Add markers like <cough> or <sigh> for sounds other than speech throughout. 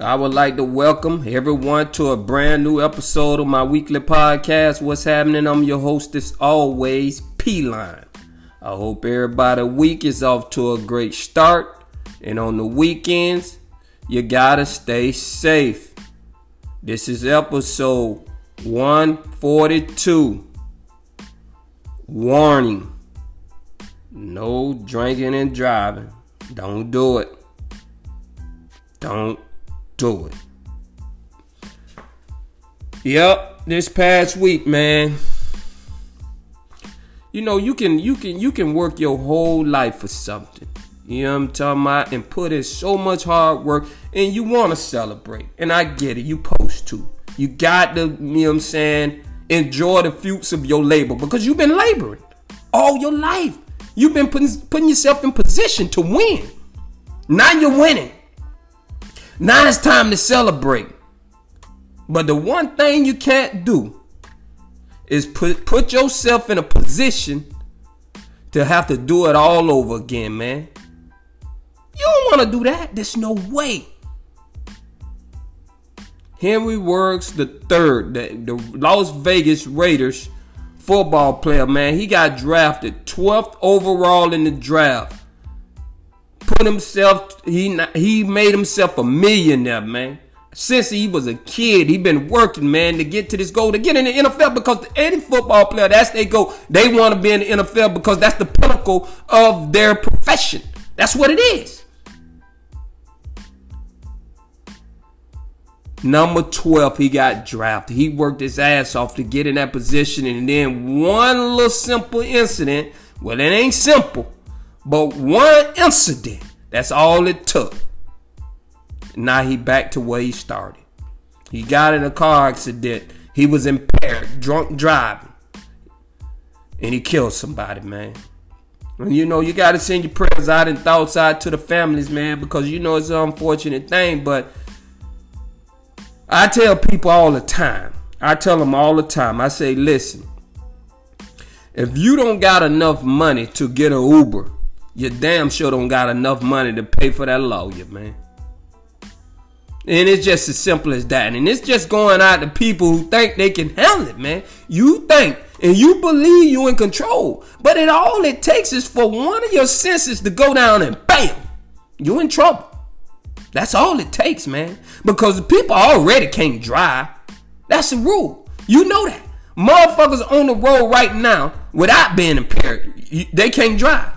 I would like to welcome everyone to a brand new episode of my weekly podcast. What's happening? I'm your host, as always, P Line. I hope everybody week is off to a great start. And on the weekends, you gotta stay safe. This is episode 142. Warning no drinking and driving. Don't do it. Don't do it. Yep, this past week, man. You know, you can you can you can work your whole life for something. You know what I'm talking about? And put in so much hard work and you want to celebrate. And I get it, you post to. You got to, you know what I'm saying, enjoy the fruits of your labor because you've been laboring all your life. You've been putting, putting yourself in position to win. Now you're winning. Now it's time to celebrate. But the one thing you can't do is put put yourself in a position to have to do it all over again, man. You don't want to do that. There's no way. Henry Ruggs the third, the, the Las Vegas Raiders football player, man. He got drafted 12th overall in the draft put himself he he made himself a millionaire, man. Since he was a kid, he been working, man, to get to this goal, to get in the NFL because any football player, that's they go, they want to be in the NFL because that's the pinnacle of their profession. That's what it is. Number 12, he got drafted. He worked his ass off to get in that position. And then one little simple incident, well, it ain't simple, but one incident, that's all it took. Now he back to where he started. He got in a car accident. He was impaired, drunk driving. And he killed somebody, man. And you know, you gotta send your prayers out and thoughts out to the families, man, because you know it's an unfortunate thing, but I tell people all the time. I tell them all the time. I say, listen, if you don't got enough money to get an Uber, you damn sure don't got enough money to pay for that lawyer, man. And it's just as simple as that. And it's just going out to people who think they can handle it, man. You think and you believe you in control. But it all it takes is for one of your senses to go down and bam, you in trouble. That's all it takes, man. Because the people already can't drive. That's the rule. You know that. Motherfuckers on the road right now without being impaired, they can't drive.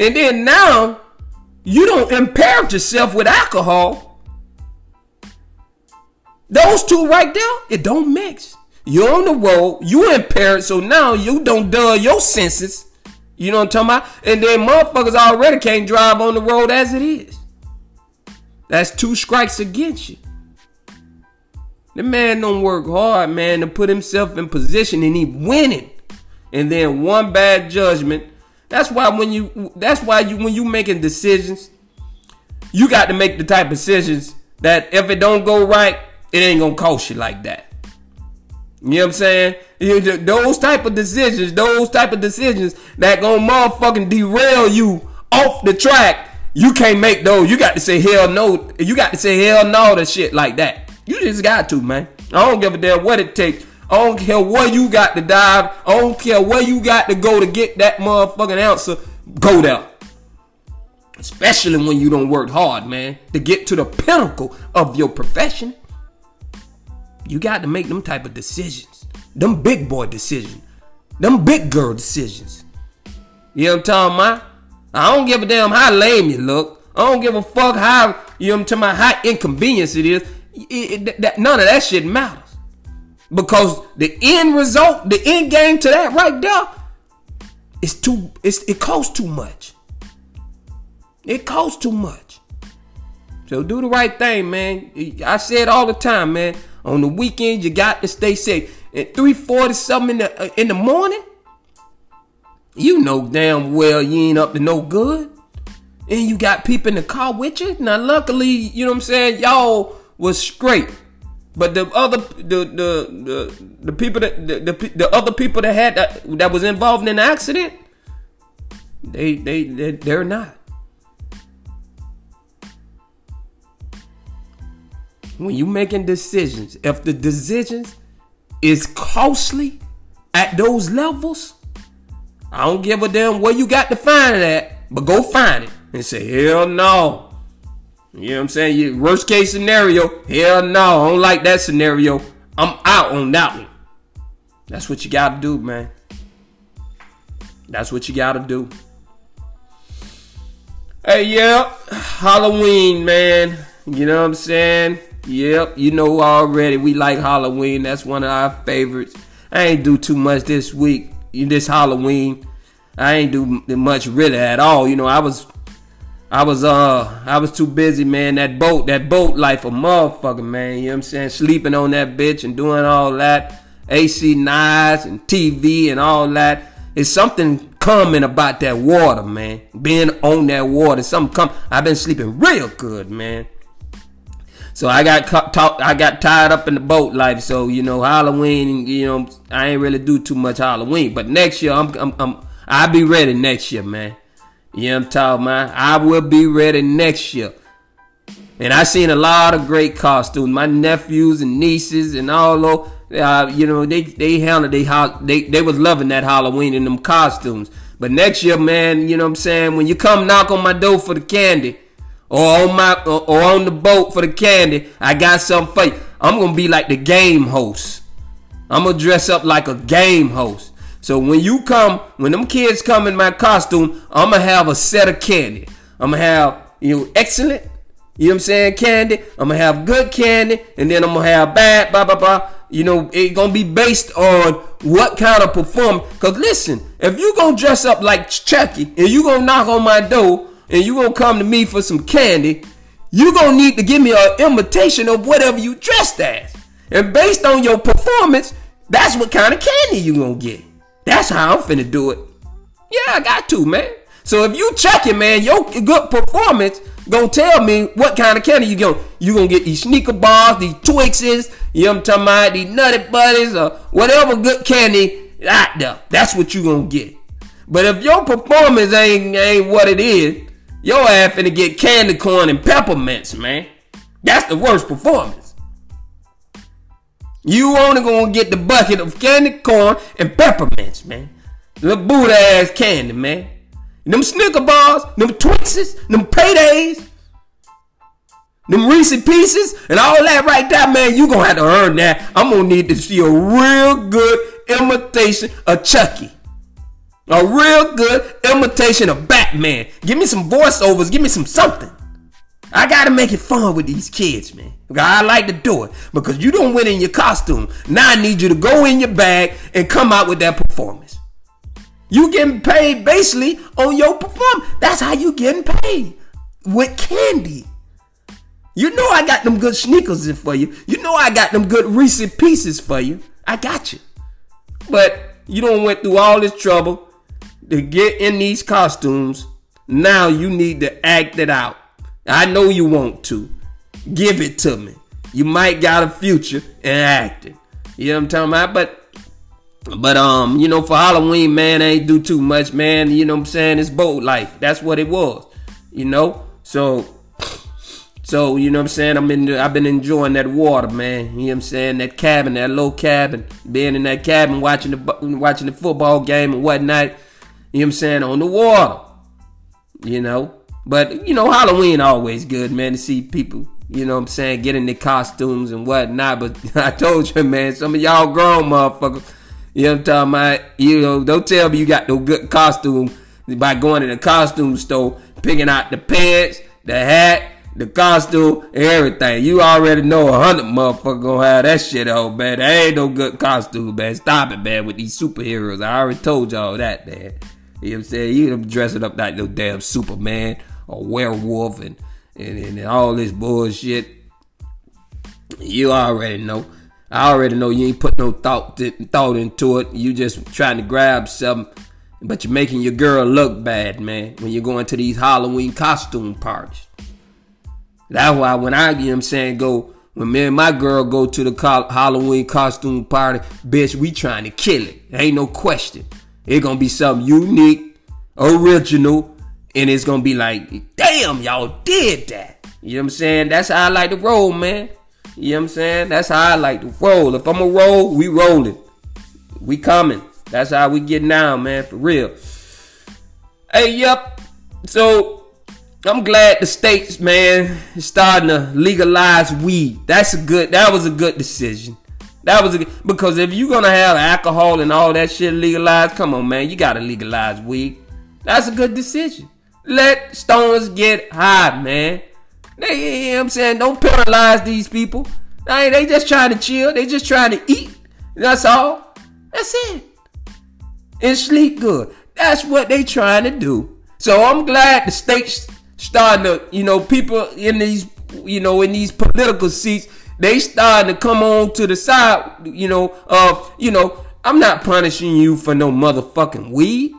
And then now you don't impair yourself with alcohol. Those two right there, it don't mix. You're on the road, you impaired, so now you don't dull your senses. You know what I'm talking about? And then motherfuckers already can't drive on the road as it is. That's two strikes against you. The man don't work hard, man, to put himself in position and he winning. And then one bad judgment. That's why when you that's why you when you making decisions, you got to make the type of decisions that if it don't go right, it ain't gonna cost you like that. You know what I'm saying? Those type of decisions, those type of decisions that gonna motherfucking derail you off the track you can't make those. You got to say hell no. You got to say hell no to shit like that. You just got to, man. I don't give a damn what it takes. I don't care where you got to dive. I don't care where you got to go to get that motherfucking answer. go there. Especially when you don't work hard, man, to get to the pinnacle of your profession. You got to make them type of decisions. Them big boy decisions. Them big girl decisions. You know what I'm talking about? I don't give a damn how lame you look. I don't give a fuck how, you know what I'm talking about, how inconvenience it is. It, it, that, none of that shit matters. Because the end result, the end game to that right there, is too, it's, it costs too much. It costs too much. So do the right thing, man. I say it all the time, man. On the weekend, you got to stay safe. At 3:40 something in the uh, in the morning, you know damn well you ain't up to no good. And you got people in the car with you. Now, luckily, you know what I'm saying, y'all was straight. But the other the the the, the people that the, the, the other people that had that, that was involved in the accident, they they, they they're not. When you making decisions, if the decisions is costly at those levels, I don't give a damn where you got to find it at, but go find it and say, hell no. You know what I'm saying? You, worst case scenario, hell no, I don't like that scenario. I'm out on that one. That's what you gotta do, man. That's what you gotta do. Hey, yeah, Halloween, man. You know what I'm saying? Yep, you know already. We like Halloween. That's one of our favorites. I ain't do too much this week. This Halloween, I ain't do much really at all. You know, I was I was uh I was too busy, man. That boat, that boat life a motherfucker, man. You know what I'm saying? Sleeping on that bitch and doing all that. AC knives and TV and all that. It's something coming about that water, man. Being on that water. Something come I've been sleeping real good, man. So I got talk, I got tied up in the boat life. So you know Halloween, you know I ain't really do too much Halloween. But next year I'm I'm, I'm I'll be ready next year, man. You know I'm talking about? I will be ready next year. And I seen a lot of great costumes. My nephews and nieces and all those, uh, you know, they they handled they they they was loving that Halloween in them costumes. But next year, man, you know what I'm saying? When you come knock on my door for the candy, or on my or, or on the boat for the candy, I got something for you. I'm gonna be like the game host. I'm gonna dress up like a game host. So when you come, when them kids come in my costume, I'm gonna have a set of candy. I'm gonna have you know excellent, you know what I'm saying, candy. I'm gonna have good candy, and then I'm gonna have bad, blah blah blah. You know, it's gonna be based on what kind of performance. Cause listen, if you gonna dress up like Chucky and you gonna knock on my door and you gonna come to me for some candy, you gonna need to give me an imitation of whatever you dressed as. And based on your performance, that's what kind of candy you gonna get. That's how I'm finna do it. Yeah, I got to, man. So if you check it, man, your good performance gonna tell me what kind of candy you going you gonna get these sneaker bars, these Twixes, you know what I'm talking about, these nutty buddies, or whatever good candy out there. That's what you gonna get. But if your performance ain't ain't what it is, your ass finna get candy corn and peppermints, man. That's the worst performance. You only gonna get the bucket of candy corn and peppermints, man. Little Buddha ass candy, man. Them Snicker bars, them Twixes, them paydays, them Reese pieces, and all that right there, man. You gonna have to earn that. I'm gonna need to see a real good imitation of Chucky. A real good imitation of Batman. Give me some voiceovers. Give me some something. I gotta make it fun with these kids, man. I like to do it because you don't win in your costume. Now I need you to go in your bag and come out with that performance. You getting paid basically on your performance. That's how you getting paid with candy. You know I got them good sneakers in for you. You know I got them good Reese pieces for you. I got you. But you don't went through all this trouble to get in these costumes. Now you need to act it out. I know you want to. Give it to me. You might got a future in acting. You know what I'm talking about? But but um, you know, for Halloween, man, I ain't do too much, man. You know what I'm saying? It's boat life. That's what it was. You know? So so, you know what I'm saying? I'm in I've been enjoying that water, man. You know what I'm saying? That cabin, that low cabin. Being in that cabin watching the watching the football game and whatnot. You know what I'm saying? On the water. You know, but you know, Halloween always good, man, to see people. You know what I'm saying? Get in their costumes and whatnot. But <laughs> I told you, man, some of y'all grown motherfuckers. You know what I'm talking about? You know, don't tell me you got no good costume by going to the costume store, picking out the pants, the hat, the costume, everything. You already know a hundred motherfuckers gonna have that shit on, man. There ain't no good costume, man. Stop it, man, with these superheroes. I already told y'all that, man. You know what I'm saying? You them dressing up like no damn Superman or werewolf and, and, and all this bullshit. You already know. I already know you ain't put no thought thought into it. You just trying to grab something, but you're making your girl look bad, man. When you're going to these Halloween costume parties. That's why when I, you know I'm saying, go, when me and my girl go to the Halloween costume party, bitch, we trying to kill it. Ain't no question. It's gonna be something unique, original, and it's gonna be like, damn, y'all did that. You know what I'm saying? That's how I like to roll, man. You know what I'm saying? That's how I like to roll. If I'm a roll, we rolling. We coming. That's how we get now, man, for real. Hey, yep. So I'm glad the states, man, is starting to legalize weed. That's a good. That was a good decision. That was a because if you're gonna have alcohol and all that shit legalized, come on, man, you gotta legalize weed. That's a good decision. Let stoners get high, man. They, you know what I'm saying, don't paralyze these people. They, they just trying to chill. They just trying to eat. That's all. That's it. And sleep good. That's what they trying to do. So I'm glad the states starting to, you know, people in these, you know, in these political seats, they starting to come on to the side, you know, of, you know, I'm not punishing you for no motherfucking weed.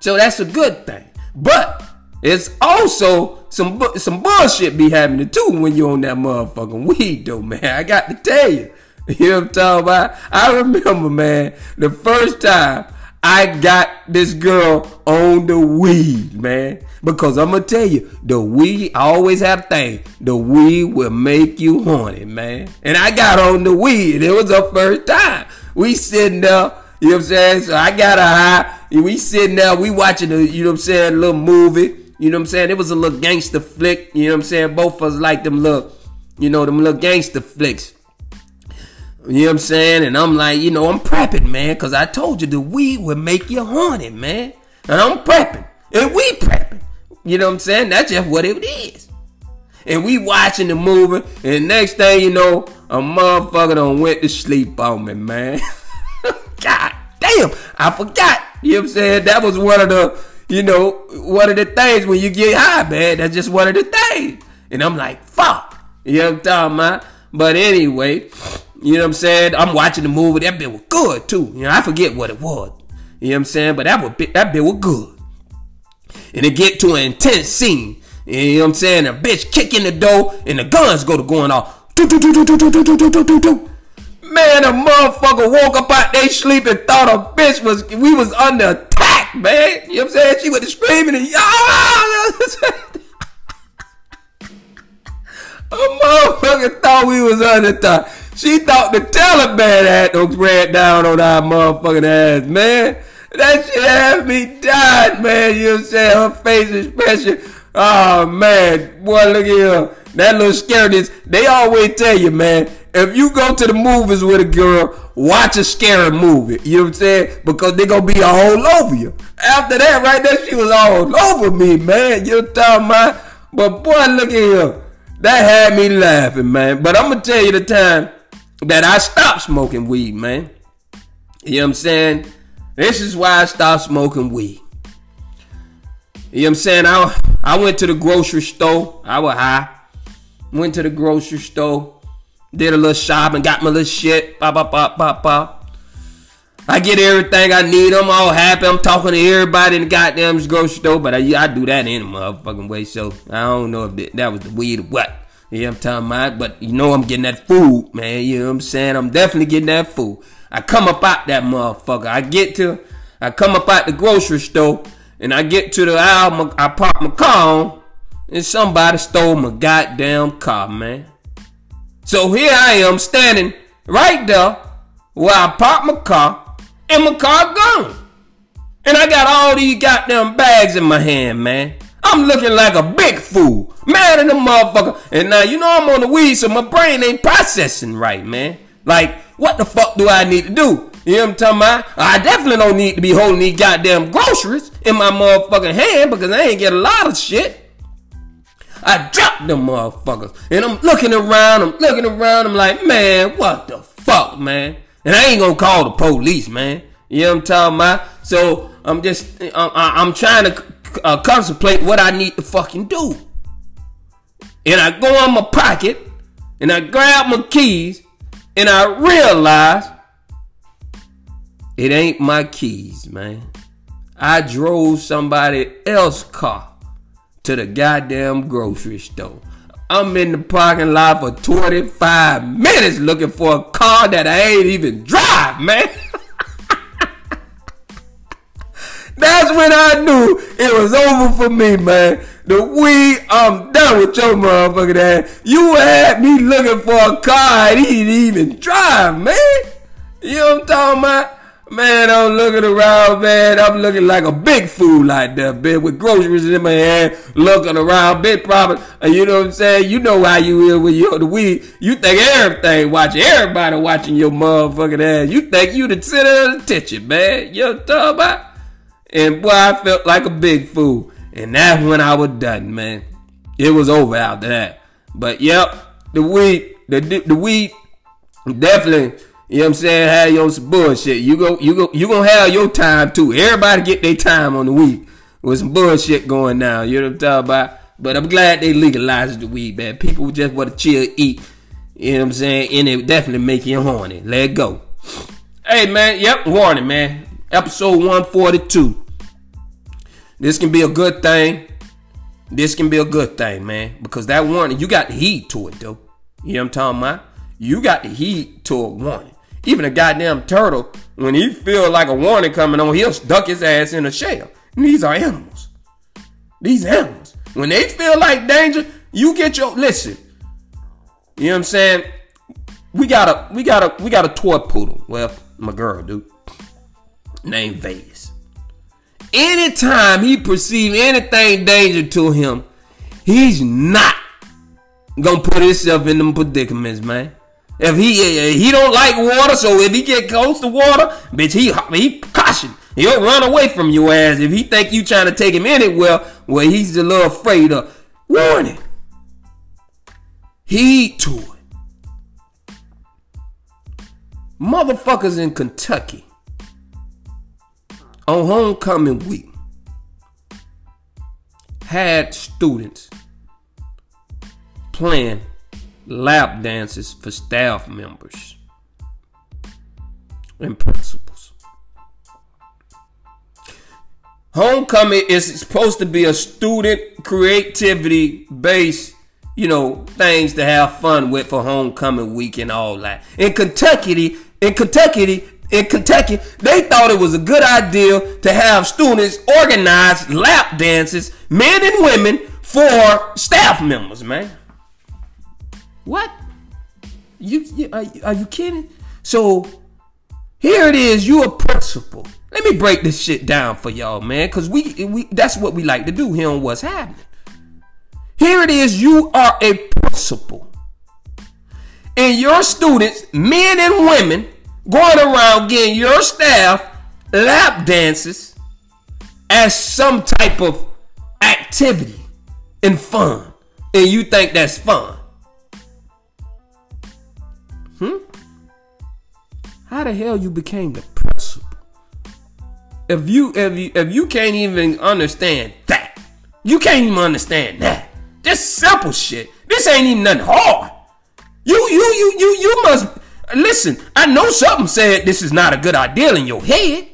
So that's a good thing. But it's also some some bullshit be happening too when you're on that motherfucking weed though, man. I got to tell you. <laughs> You know what I'm talking about? I remember, man, the first time I got this girl on the weed, man. Because I'm gonna tell you, the weed, I always have a thing. The weed will make you horny, man. And I got on the weed. It was our first time. We sitting there, you know what I'm saying? So I got a high. We sitting there, we watching the, you know what I'm saying, a little movie. You know what I'm saying? It was a little gangster flick. You know what I'm saying? Both of us like them little, you know, them little gangster flicks. You know what I'm saying? And I'm like, you know, I'm prepping, man, because I told you the weed would make you horny, man. And I'm prepping. And we prepping. You know what I'm saying? That's just what it is. And we watching the movie, and next thing you know, a motherfucker done went to sleep on me, man. <laughs> God damn, I forgot. You know what I'm saying? That was one of the, you know, one of the things when you get high, man. That's just one of the things. And I'm like, fuck. You know what I'm talking about? But anyway, you know what I'm saying? I'm watching the movie. That bit was good too. You know, I forget what it was. You know what I'm saying? But that was that bit was good. And it get to an intense scene. You know what I'm saying? A bitch kicking the door and the guns go to going off. Man, a motherfucker woke up out they sleep and thought a bitch was we was under attack, man. You know what I'm saying? She was screaming and y'all. <laughs> A motherfucker thought we was under attack. She thought the Taliban had to ran down on our motherfucking ass, man. That shit had me died, man. You know what I'm saying? Her face expression. Oh, man. Boy, look at here. That little scariness. They always tell you, man, if you go to the movies with a girl, watch a scary movie. You know what I'm saying? Because they to be all over you. After that, right there, she was all over me, man. You know talking about? But boy, look at here. That had me laughing, man. But I'm to tell you the time that I stopped smoking weed, man. You know what I'm saying? This is why I stopped smoking weed. You know what I'm saying? I, I went to the grocery store. I was high. Went to the grocery store. Did a little shopping. Got my little shit. Pop, pop, pop, pop, pop. I get everything I need. I'm all happy. I'm talking to everybody in the goddamn grocery store. But I, I do that in a motherfucking way. So I don't know if that was the weed or what. You know what I'm talking about, but you know I'm getting that food, man. You know what I'm saying? I'm definitely getting that food. I come up out that motherfucker. I get to, I come up out the grocery store, and I get to the aisle. I park my car on, and somebody stole my goddamn car, man. So here I am standing right there where I parked my car, and my car gone. And I got all these goddamn bags in my hand, man. I'm looking like a big fool. Mad at the motherfucker. And now, you know I'm on the weed, so my brain ain't processing right, man. Like, what the fuck do I need to do? You know what I'm talking about? I definitely don't need to be holding these goddamn groceries in my motherfucking hand because I ain't get a lot of shit. I dropped them motherfuckers. And I'm looking around, I'm looking around, I'm like, man, what the fuck, man? And I ain't gonna call the police, man. You know what I'm talking about? So I'm just, I'm, I'm trying to uh, contemplate what I need to fucking do. And I go on my pocket and I grab my keys and I realize it ain't my keys, man. I drove somebody else's car to the goddamn grocery store. I'm in the parking lot for 25 minutes looking for a car that I ain't even drive, man. <laughs> That's when I knew it was over for me, man. The weed, I'm done with your motherfucking ass. You had me looking for a car I didn't even drive, man. You know what I'm talking about? Man, I'm looking around, man. I'm looking like a big fool like that, man, with groceries in my hand, looking around, big problem. And you know what I'm saying? You know how you is with your the weed. You think everything watching, everybody watching your motherfucking ass. You think you the center of attention, man. You know what I'm talking about? And boy, I felt like a big fool. And that's when I was done, man. It was over after that. But yep, the weed, the the weed definitely you know what I'm saying? Have your some bullshit. You go, you go, you gonna have your time too. Everybody get their time on the weed with some bullshit going down. You know what I'm talking about? But I'm glad they legalized the weed, man. People just want to chill, eat. You know what I'm saying? And it definitely make you horny. Let go. Hey man, yep, warning, man. Episode 142. This can be a good thing. This can be a good thing, man. Because that warning, you got the heat to it though. You know what I'm talking about? You got the heat to a warning. Even a goddamn turtle, when he feel like a warning coming on, he'll duck his ass in a shell. And these are animals. These animals. When they feel like danger, you get your listen. You know what I'm saying? We got a we got a we got a toy poodle. Well, my girl, dude. Named Vegas. Anytime he perceive anything danger to him, he's not gonna put himself in them predicaments, man. If he eh, he don't like water, so if he get close to water, bitch, he he caution. He'll run away from your ass if he think you trying to take him anywhere where he's a little afraid of. Warning. Heed to it. Motherfuckers in Kentucky on homecoming week had students playing lap dances for staff members and principals. Homecoming is supposed to be a student creativity based, you know, things to have fun with for homecoming week and all that. In Kentucky, in Kentucky, in Kentucky, they thought it was a good idea to have students organize lap dances, men and women, for staff members, man. What? You, you are, are you kidding? So here it is. You a principal. Let me break this shit down for y'all, man, because we we that's what we like to do here on what's happening. Here it is. You are a principal, and your students, men and women, going around getting your staff lap dances as some type of activity and fun, and you think that's fun. How the hell you became the principal? If you if you if you can't even understand that, you can't even understand that. This simple shit. This ain't even nothing hard. You you you you you must listen. I know something said this is not a good idea in your head.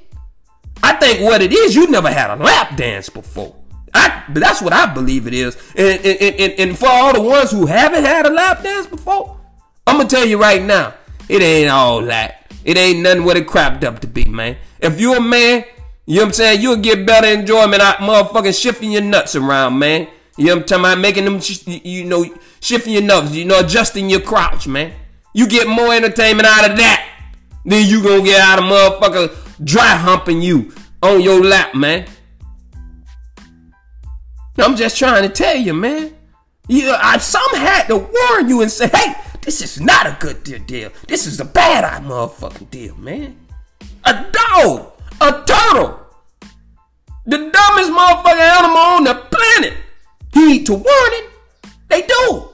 I think what it is, you never had a lap dance before. I, that's what I believe it is. And, and, and, and for all the ones who haven't had a lap dance before, I'm gonna tell you right now, it ain't all that. It ain't nothing what it crapped up to be, man. If you a man, you know what I'm saying, you'll get better enjoyment out motherfucking shifting your nuts around, man. You know what I'm talking about? Making them, you know, shifting your nuts, you know, adjusting your crouch, man. You get more entertainment out of that than you gonna get out of motherfucker dry humping you on your lap, man. I'm just trying to tell you, man. You, I some had to warn you and say, hey, this is not a good deal. This is a bad eye motherfucking deal, man. A dog, a turtle, the dumbest motherfucking animal on the planet. Heed to warning. They do.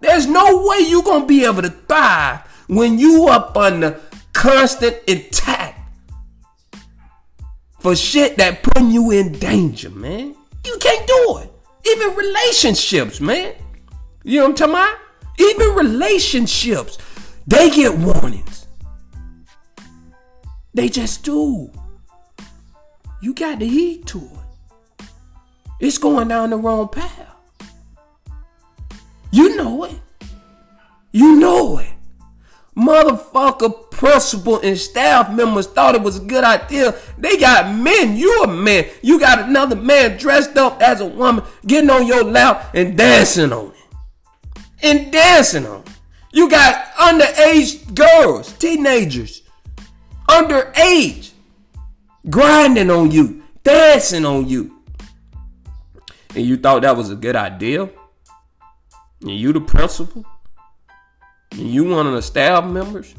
There's no way you're gonna be able to thrive when you up under constant attack for shit that putting you in danger, man. You can't do it. Even relationships, man. You know what I'm talking about? Even relationships, they get warnings. They just do. You got to heed to it. It's going down the wrong path. You know it. You know it. Motherfucker principal and staff members thought it was a good idea. They got men. You a man. You got another man dressed up as a woman getting on your lap and dancing on it. And dancing on. You got underage girls, teenagers, underage, grinding on you, dancing on you. And you thought that was a good idea? And you the principal? And you one of the staff members?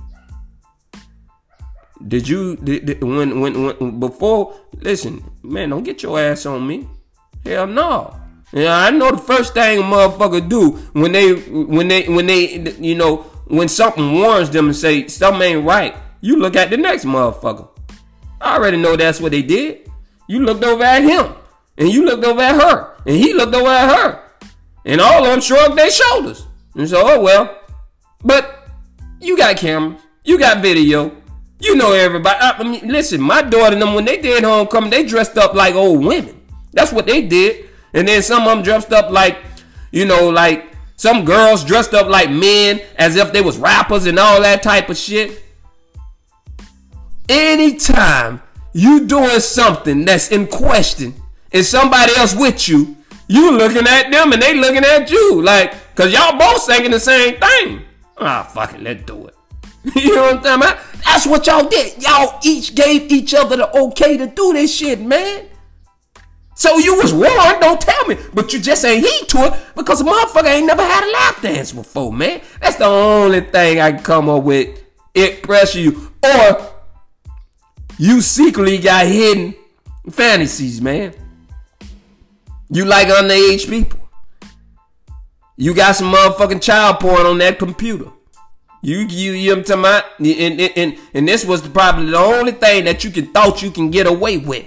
Did you did, did, when, when when before? Listen, man, don't get your ass on me. Hell no. Yeah, I know the first thing a motherfucker do when they when they when they you know when something warns them and say something ain't right. You look at the next motherfucker. I already know that's what they did. You looked over at him, and you looked over at her, and he looked over at her, and all of them shrugged their shoulders and so oh well. But you got cameras, you got video, you know everybody. I mean, listen, my daughter and them when they did homecoming, they dressed up like old women. That's what they did. And then some of them dressed up like, you know, like some girls dressed up like men as if they was rappers and all that type of shit. Anytime you doing something that's in question and somebody else with you, you looking at them and they looking at you like, cause y'all both thinking the same thing. Ah, fuck it, let's do it. <laughs> you know what I'm talking about? That's what y'all did. Y'all each gave each other the okay to do this shit, man. So you was warned, don't tell me. But you just ain't heed to it because a motherfucker ain't never had a lap dance before, man. That's the only thing I can come up with. It pressure you. Or you secretly got hidden fantasies, man. You like underage people. You got some motherfucking child porn on that computer. You you you know what I'm talking about? And, and, and, and this was probably the only thing that you can thought you can get away with.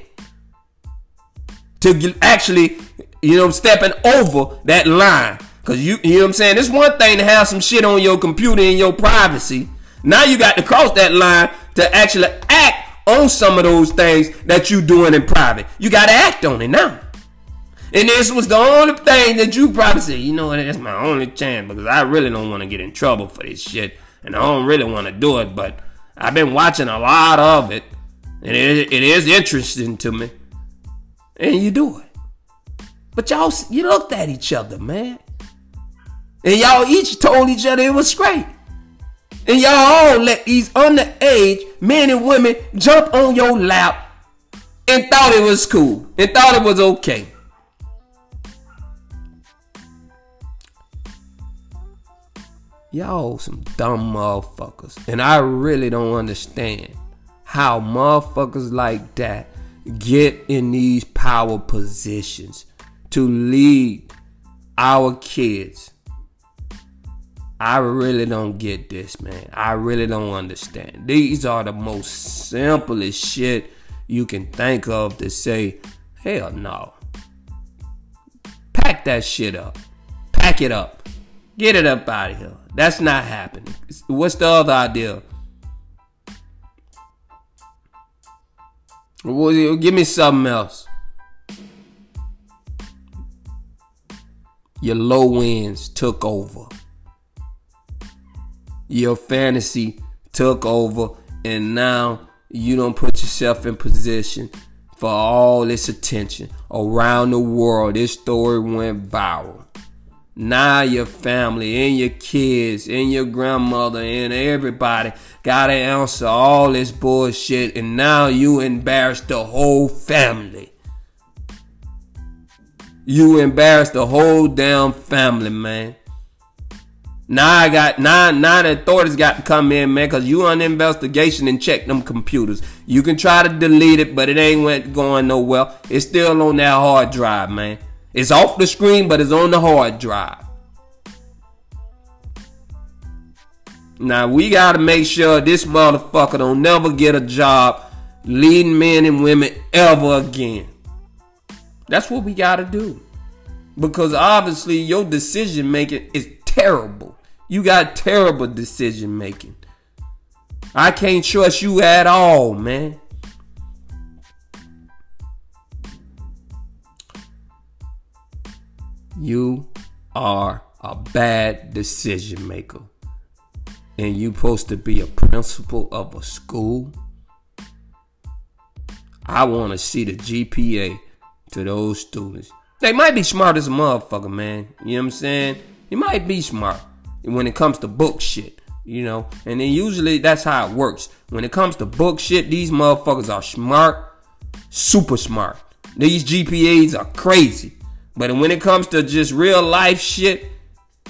To actually, you know, stepping over that line. Cause you you know what I'm saying? It's one thing to have some shit on your computer in your privacy. Now you got to cross that line to actually act on some of those things that you doing in private. You got to act on it now. And this was the only thing that you probably said, you know what, that's my only chance because I really don't want to get in trouble for this shit. And I don't really want to do it, but I've been watching a lot of it. And it, it is interesting to me. And you do it. But y'all, you looked at each other, man. And y'all each told each other it was great. And y'all all let these underage men and women jump on your lap and thought it was cool and thought it was okay. Y'all some dumb motherfuckers. And I really don't understand how motherfuckers like that get in these power positions to lead our kids. I really don't get this, man. I really don't understand. These are the most simplest shit you can think of to say, hell no. Pack that shit up. Pack it up. Get it up out of here. That's not happening. What's the other idea? Give me something else. Your low winds took over. Your fantasy took over, and now you don't put yourself in position for all this attention around the world. This story went viral. Now your family and your kids and your grandmother and everybody gotta answer all this bullshit, and now you embarrass the whole family. You embarrass the whole damn family, man. Now I got now now the authorities got to come in, man, cause you on investigation and check them computers. You can try to delete it, but it ain't went going nowhere. It's still on that hard drive, man. It's off the screen, but it's on the hard drive. Now we gotta make sure this motherfucker don't never get a job leading men and women ever again. That's what we gotta do. Because obviously your decision making is terrible. You got terrible decision making. I can't trust you at all, man. You are a bad decision maker. And you supposed to be a principal of a school. I want to see the GPA to those students. They might be smart as a motherfucker, man. You know what I'm saying? You might be smart when it comes to book shit, you know. And then usually that's how it works. When it comes to book shit, these motherfuckers are smart, super smart. These GPAs are crazy. But when it comes to just real life shit,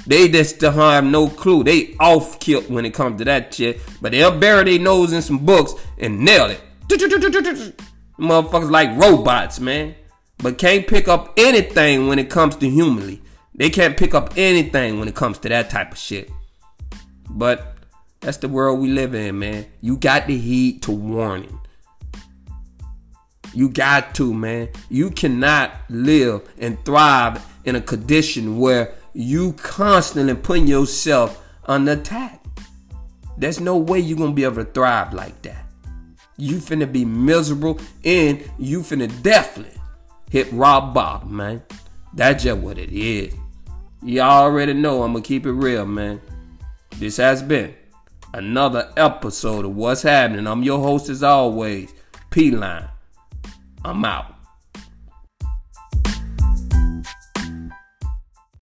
they just have no clue. They off kilt when it comes to that shit. But they'll bury their nose in some books and nail it. Motherfuckers like robots, man. But can't pick up anything when it comes to humanly. They can't pick up anything when it comes to that type of shit. But that's the world we live in, man. You got the heat to warning. You got to, man. You cannot live and thrive in a condition where you constantly putting yourself under attack. There's no way you're gonna be able to thrive like that. You finna be miserable and you finna definitely hit rock bottom, man. That's just what it is. Y'all already know I'm gonna keep it real, man. This has been another episode of What's Happening. I'm your host as always, P Line. I'm out.